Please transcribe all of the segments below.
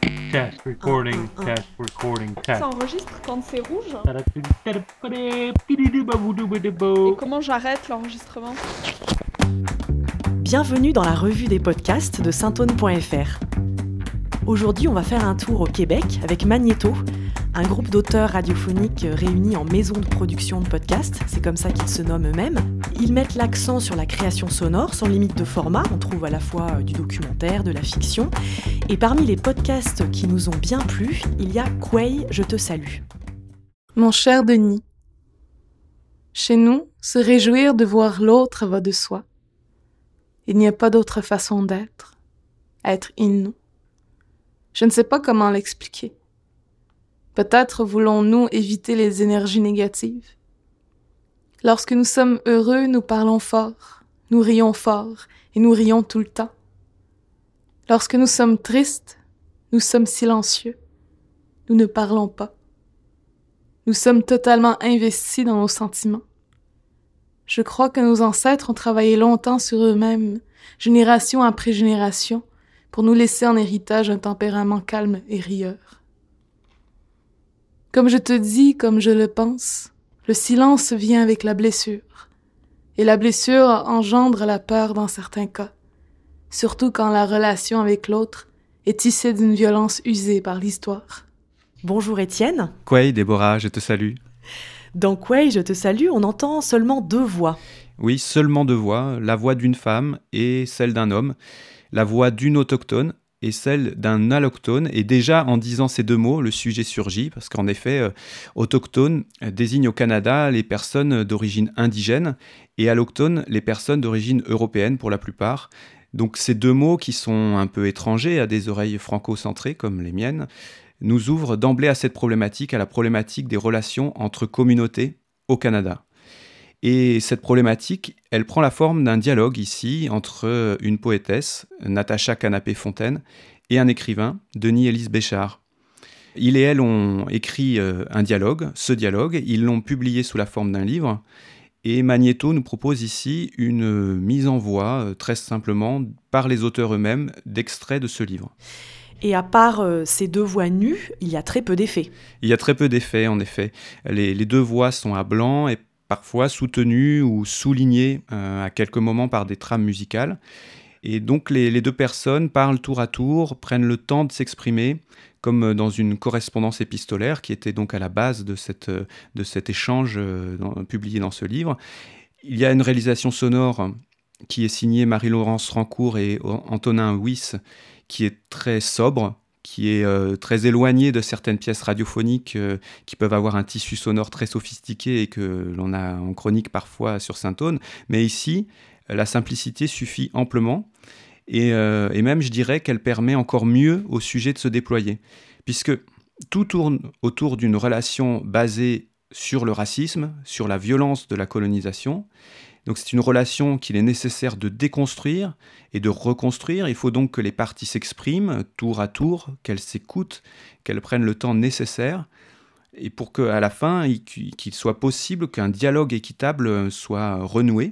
Test, recording, un, un. test, recording, test. Ça enregistre quand c'est rouge Tadapidididibaboudoubidibou. Et comment j'arrête l'enregistrement? Bienvenue dans la revue des podcasts de saintone.fr. Aujourd'hui, on va faire un tour au Québec avec Magnéto, un groupe d'auteurs radiophoniques réunis en maison de production de podcasts, c'est comme ça qu'ils se nomment eux-mêmes. Ils mettent l'accent sur la création sonore sans limite de format, on trouve à la fois du documentaire, de la fiction, et parmi les podcasts qui nous ont bien plu, il y a Quay, je te salue. Mon cher Denis, chez nous, se réjouir de voir l'autre va de soi. Il n'y a pas d'autre façon d'être, être in nous. Je ne sais pas comment l'expliquer. Peut-être voulons-nous éviter les énergies négatives. Lorsque nous sommes heureux, nous parlons fort, nous rions fort et nous rions tout le temps. Lorsque nous sommes tristes, nous sommes silencieux, nous ne parlons pas. Nous sommes totalement investis dans nos sentiments. Je crois que nos ancêtres ont travaillé longtemps sur eux-mêmes, génération après génération, pour nous laisser en héritage un tempérament calme et rieur. Comme je te dis, comme je le pense, le silence vient avec la blessure, et la blessure engendre la peur dans certains cas, surtout quand la relation avec l'autre est tissée d'une violence usée par l'histoire. Bonjour Étienne. Quay, Déborah, je te salue. Dans Quay, je te salue, on entend seulement deux voix. Oui, seulement deux voix, la voix d'une femme et celle d'un homme, la voix d'une autochtone et celle d'un allochtone. Et déjà, en disant ces deux mots, le sujet surgit, parce qu'en effet, euh, autochtone désigne au Canada les personnes d'origine indigène et allochtone les personnes d'origine européenne pour la plupart. Donc ces deux mots qui sont un peu étrangers à des oreilles franco-centrées comme les miennes, nous ouvrent d'emblée à cette problématique, à la problématique des relations entre communautés au Canada. Et cette problématique, elle prend la forme d'un dialogue ici entre une poétesse, Natacha Canapé-Fontaine, et un écrivain, Denis Élise Béchard. Il et elle ont écrit euh, un dialogue, ce dialogue, ils l'ont publié sous la forme d'un livre, et Magneto nous propose ici une mise en voix, euh, très simplement, par les auteurs eux-mêmes, d'extraits de ce livre. Et à part euh, ces deux voix nues, il y a très peu d'effets. Il y a très peu d'effets, en effet. Les, les deux voix sont à blanc et parfois soutenues ou soulignées euh, à quelques moments par des trames musicales. Et donc les, deux personnes parlent tour à tour, prennent le temps de s'exprimer, comme dans une correspondance épistolaire qui était donc à la base de, cette, de cet échange euh, publié dans ce livre. Il y a une réalisation sonore qui est signée Marie-Laurence Rancourt et Antonin Wyss, qui est très sobre, qui est euh, très éloigné de certaines pièces radiophoniques euh, qui peuvent avoir un tissu sonore très sophistiqué et que l'on a en chronique parfois sur Saint-Aune. Mais ici, la simplicité suffit amplement. Euh, et même, je dirais qu'elle permet encore mieux au sujet de se déployer. Puisque tout tourne autour d'une relation basée sur le racisme, sur la violence de la colonisation. Donc c'est une relation qu'il est nécessaire de déconstruire et de reconstruire. Il faut donc que les parties s'expriment tour à tour, qu'elles s'écoutent, qu'elles prennent le temps nécessaire, et pour qu'à la fin, qu'il soit possible qu'un dialogue équitable soit renoué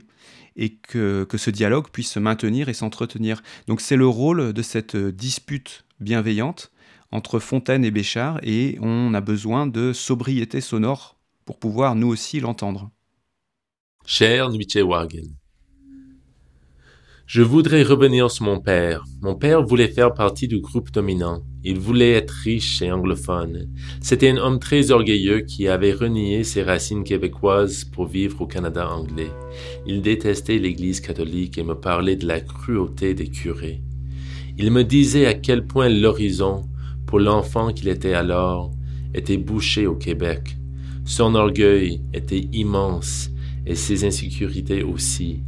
et que, que ce dialogue puisse se maintenir et s'entretenir. Donc c'est le rôle de cette dispute bienveillante entre Fontaine et Béchard, et on a besoin de sobriété sonore pour pouvoir nous aussi l'entendre. Cher Wagen, je voudrais revenir sur mon père. Mon père voulait faire partie du groupe dominant. Il voulait être riche et anglophone. C'était un homme très orgueilleux qui avait renié ses racines québécoises pour vivre au Canada anglais. Il détestait l'Église catholique et me parlait de la cruauté des curés. Il me disait à quel point l'horizon, pour l'enfant qu'il était alors, était bouché au Québec. Son orgueil était immense et ses insécurités aussi.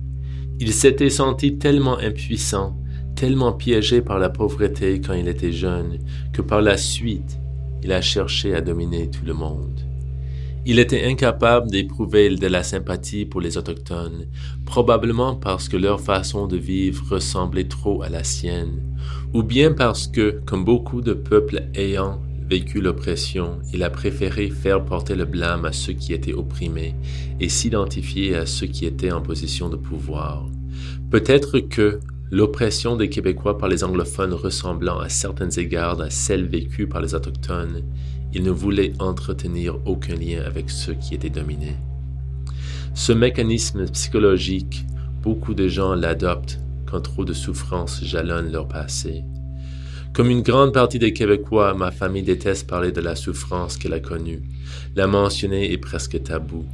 Il s'était senti tellement impuissant, tellement piégé par la pauvreté quand il était jeune, que par la suite, il a cherché à dominer tout le monde. Il était incapable d'éprouver de la sympathie pour les autochtones, probablement parce que leur façon de vivre ressemblait trop à la sienne, ou bien parce que, comme beaucoup de peuples ayant vécu l'oppression, il a préféré faire porter le blâme à ceux qui étaient opprimés et s'identifier à ceux qui étaient en position de pouvoir. Peut-être que, L'oppression des Québécois par les anglophones ressemblant à certains égards à celle vécue par les autochtones, ils ne voulaient entretenir aucun lien avec ceux qui étaient dominés. Ce mécanisme psychologique, beaucoup de gens l'adoptent quand trop de souffrances jalonnent leur passé. Comme une grande partie des Québécois, ma famille déteste parler de la souffrance qu'elle a connue. La mentionner est presque tabou.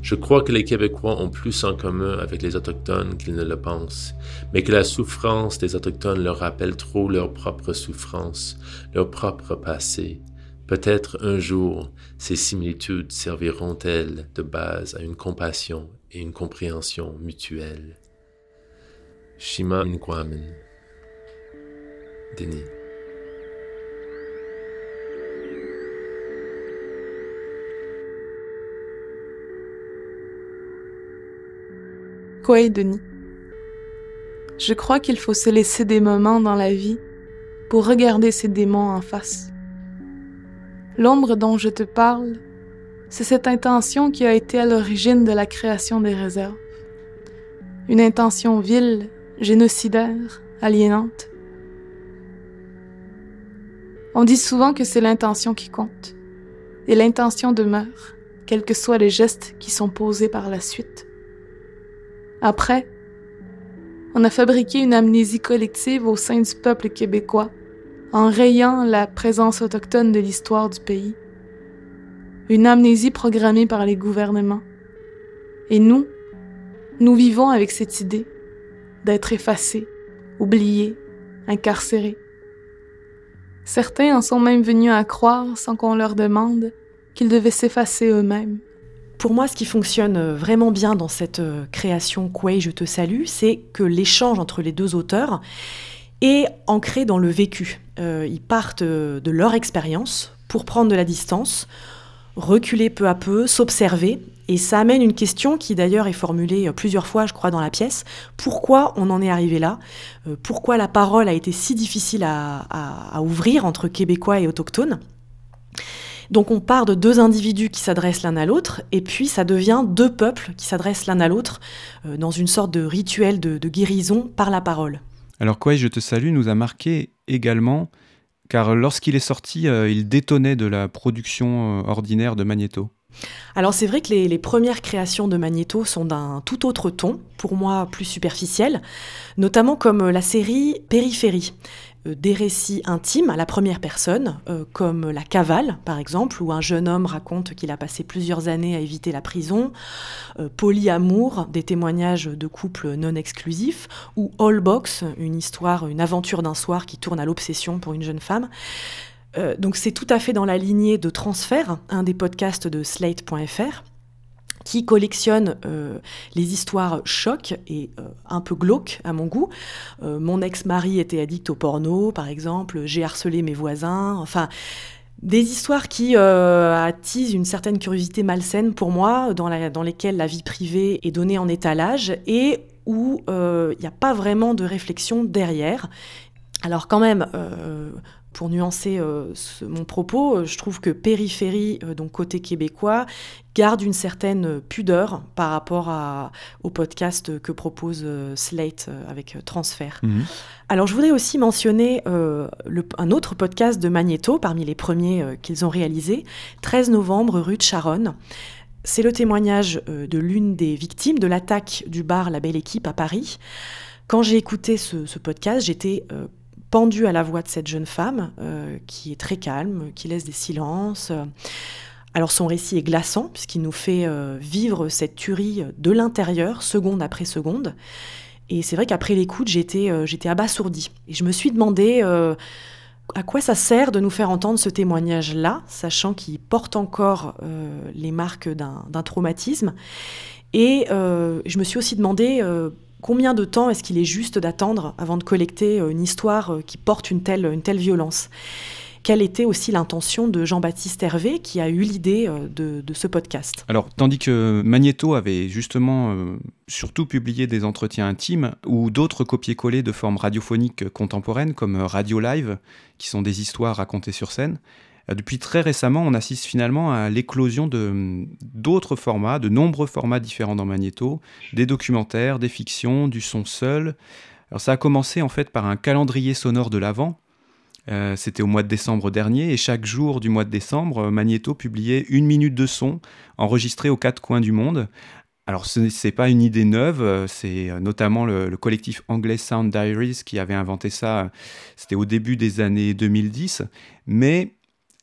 Je crois que les Québécois ont plus en commun avec les Autochtones qu'ils ne le pensent, mais que la souffrance des Autochtones leur rappelle trop leur propre souffrance, leur propre passé. Peut-être un jour, ces similitudes serviront-elles de base à une compassion et une compréhension mutuelle. Shima Nkwamen Denis Je crois qu'il faut se laisser des moments dans la vie pour regarder ces démons en face. L'ombre dont je te parle, c'est cette intention qui a été à l'origine de la création des réserves. Une intention vile, génocidaire, aliénante. On dit souvent que c'est l'intention qui compte, et l'intention demeure, quels que soient les gestes qui sont posés par la suite. Après, on a fabriqué une amnésie collective au sein du peuple québécois, en rayant la présence autochtone de l'histoire du pays. Une amnésie programmée par les gouvernements. Et nous, nous vivons avec cette idée d'être effacés, oubliés, incarcérés. Certains en sont même venus à croire, sans qu'on leur demande, qu'ils devaient s'effacer eux-mêmes. Pour moi, ce qui fonctionne euh, vraiment bien dans cette euh, création Quay, je te salue, c'est que l'échange entre les deux auteurs est ancré dans le vécu. Euh, ils partent de leur expérience pour prendre de la distance, reculer peu à peu, s'observer. Et ça amène une question qui d'ailleurs est formulée plusieurs fois, je crois, dans la pièce. Pourquoi on en est arrivé là? Pourquoi la parole a été si difficile à, à ouvrir entre Québécois et autochtones? Donc on part de deux individus qui s'adressent l'un à l'autre, et puis ça devient deux peuples qui s'adressent l'un à l'autre euh, dans une sorte de rituel de, guérison par la parole. Alors quoi, je te salue nous a marqué également, car lorsqu'il est sorti, euh, il détonnait de la production euh, ordinaire de Magneto. Alors c'est vrai que les, les, premières créations de Magneto sont d'un tout autre ton, pour moi plus superficiel, notamment comme la série Périphérie, des récits intimes à la première personne, euh, comme La Cavale, par exemple, où un jeune homme raconte qu'il a passé plusieurs années à éviter la prison, euh, Polyamour, des témoignages de couples non exclusifs, ou All Box, une histoire, une aventure d'un soir qui tourne à l'obsession pour une jeune femme. donc c'est tout à fait dans la lignée de Transfert, un des podcasts de slate.fr qui collectionne euh, les histoires chocs et euh, un peu glauques à mon goût. Euh, mon ex-mari était addict au porno, par exemple, j'ai harcelé mes voisins, enfin des histoires qui attisent une certaine curiosité malsaine pour moi, dans lesquelles la vie privée est donnée en étalage et où il n'y a pas vraiment de réflexion derrière. Alors quand même, pour nuancer euh, mon propos, euh, je trouve que Périphérie, euh, donc côté québécois, garde une certaine pudeur par rapport au podcast que propose Slate avec Transfert. Mhm. Alors je voudrais aussi mentionner un autre podcast de Magneto, parmi les premiers qu'ils ont réalisé, 13 novembre, rue de Charonne. C'est le témoignage de l'une des victimes de l'attaque du bar La Belle Équipe à Paris. Quand j'ai écouté ce, ce podcast, j'étais pendu à la voix de cette jeune femme, euh, qui est très calme, qui laisse des silences. Alors son récit est glaçant, puisqu'il nous fait euh, vivre cette tuerie de l'intérieur, seconde après seconde. Et c'est vrai qu'après l'écoute, j'étais euh, abasourdie. Et je me suis demandé à quoi ça sert de nous faire entendre ce témoignage-là, sachant qu'il porte encore les marques d'un traumatisme. Et je me suis aussi demandé Combien de temps est-ce qu'il est juste d'attendre avant de collecter euh, une histoire euh, qui porte une telle, violence? Quelle était aussi l'intention de Jean-Baptiste Hervé qui a eu l'idée euh, de, ce podcast? Alors, tandis que Magneto avait justement surtout publié des entretiens intimes ou d'autres copier-coller de formes radiophoniques contemporaines comme Radio Live, qui sont des histoires racontées sur scène, depuis très récemment, on assiste finalement à l'éclosion de d'autres formats, de nombreux formats différents dans Magneto, des documentaires, des fictions, du son seul, Alors ça a commencé en fait par un calendrier sonore de l'Avent. Euh, C'était au mois de décembre dernier et chaque jour du mois de décembre, Magneto publiait une minute de son enregistré aux quatre coins du monde. Alors ce n'est pas une idée neuve, euh, c'est euh, notamment le, le, collectif anglais Sound Diaries qui avait inventé ça, c'était au début des années 2010, mais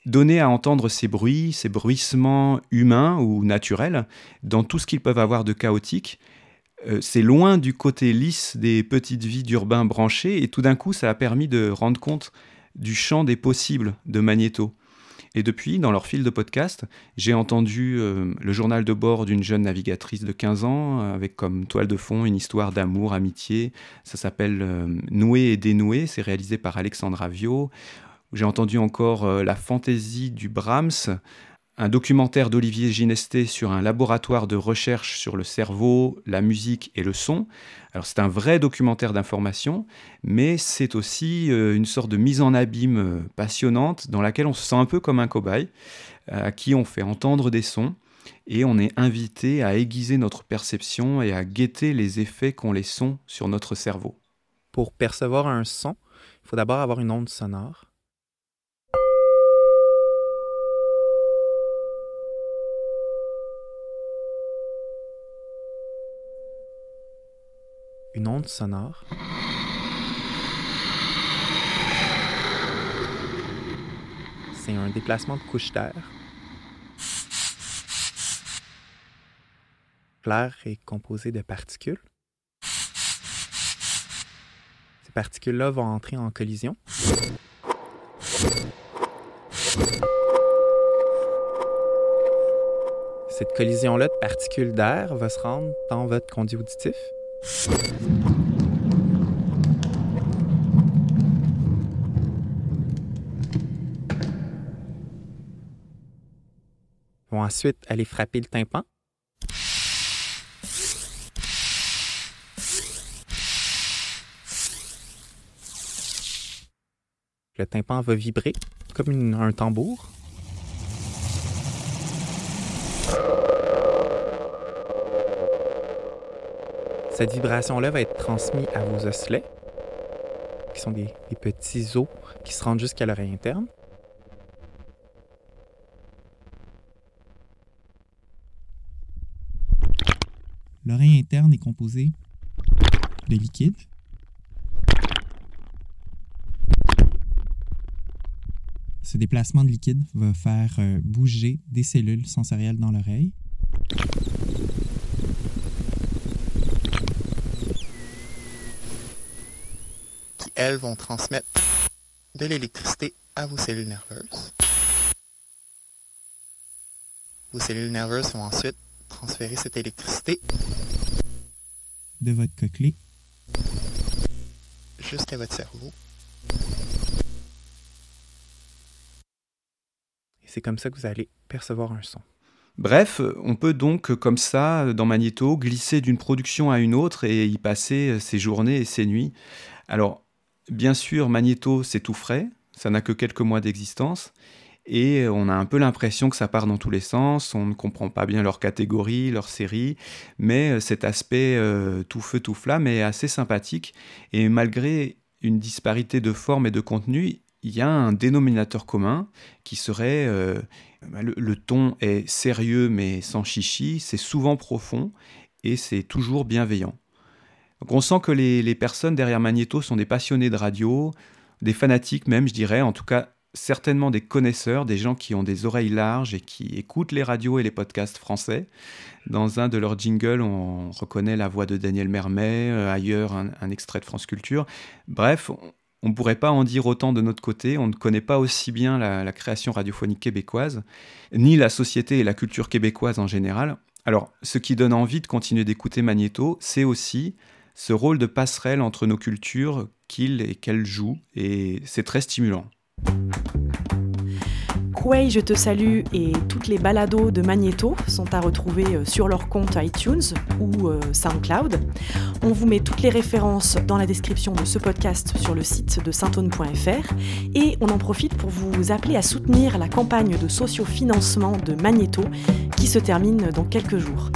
donner à entendre ces bruits, ces bruissements humains ou naturels, dans tout ce qu'ils peuvent avoir de chaotique, euh, c'est loin du côté lisse des petites vies d'urbains branchés, et tout d'un coup, ça a permis de rendre compte du champ des possibles de Magnéto. Et depuis, dans leur fil de podcast, j'ai entendu euh, le journal de bord d'une jeune navigatrice de 15 ans, avec comme toile de fond une histoire d'amour, amitié. Ça s'appelle euh, Noué et dénoué, c'est réalisé par Alexandra Vio. J'ai entendu encore euh, La fantaisie du Brahms, un documentaire d'Olivier Ginesté sur un laboratoire de recherche sur le cerveau, la musique et le son. Alors c'est un vrai documentaire d'information, mais c'est aussi euh, une sorte de mise en abîme euh, passionnante dans laquelle on se sent un peu comme un cobaye, à qui on fait entendre des sons et on est invité à aiguiser notre perception et à guetter les effets qu'ont les sons sur notre cerveau. Pour percevoir un son, il faut d'abord avoir une onde sonore. Une onde sonore. C'est un déplacement de couche d'air. L'air est composé de particules. Ces particules-là vont entrer en collision. Cette collision-là de particules d'air va se rendre dans votre conduit auditif. Vont ensuite aller frapper le tympan. Le tympan va vibrer comme un tambour. Cette vibration-là va être transmise à vos osselets, qui sont des, petits os qui se rendent jusqu'à l'oreille interne. L'oreille interne est composée de liquide. Ce déplacement de liquide va faire euh, bouger des cellules sensorielles dans l'oreille. Elles, vont transmettre de l'électricité à vos cellules nerveuses. Vos cellules nerveuses vont ensuite transférer cette électricité de votre cochlée jusqu'à votre cerveau. Et c'est comme ça que vous allez percevoir un son. Bref, on peut donc comme ça, dans Magneto, glisser d'une production à une autre et y passer ses journées et ses nuits. Alors, bien sûr, Magneto, c'est tout frais, ça n'a que quelques mois d'existence, et on a un peu l'impression que ça part dans tous les sens, on ne comprend pas bien leur catégorie, leur série, mais cet aspect euh, tout feu, tout flamme est assez sympathique, et malgré une disparité de forme et de contenu, il y a un dénominateur commun qui serait euh, le, le, ton est sérieux mais sans chichi, c'est souvent profond et c'est toujours bienveillant. On sent que les, personnes derrière Magneto sont des passionnés de radio, des fanatiques même, je dirais, en tout cas certainement des connaisseurs, des gens qui ont des oreilles larges et qui écoutent les radios et les podcasts français. Dans un de leurs jingles, on reconnaît la voix de Daniel Mermet, euh, ailleurs un, un, extrait de France Culture. Bref, on ne pourrait pas en dire autant de notre côté, on ne connaît pas aussi bien la, la, création radiophonique québécoise, ni la société et la culture québécoise en général. Alors, ce qui donne envie de continuer d'écouter Magneto, c'est aussi ce rôle de passerelle entre nos cultures qu'il et qu'elle joue, et c'est très stimulant. Quay, je te salue et toutes les balados de Magneto sont à retrouver sur leur compte iTunes ou SoundCloud. On vous met toutes les références dans la description de ce podcast sur le site de saintone.fr et on en profite pour vous appeler à soutenir la campagne de sociofinancement de Magneto qui se termine dans quelques jours.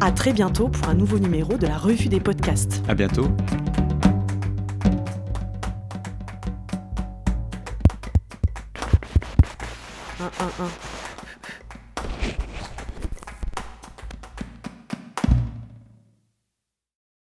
À très bientôt pour un nouveau numéro de la Revue des podcasts. À bientôt.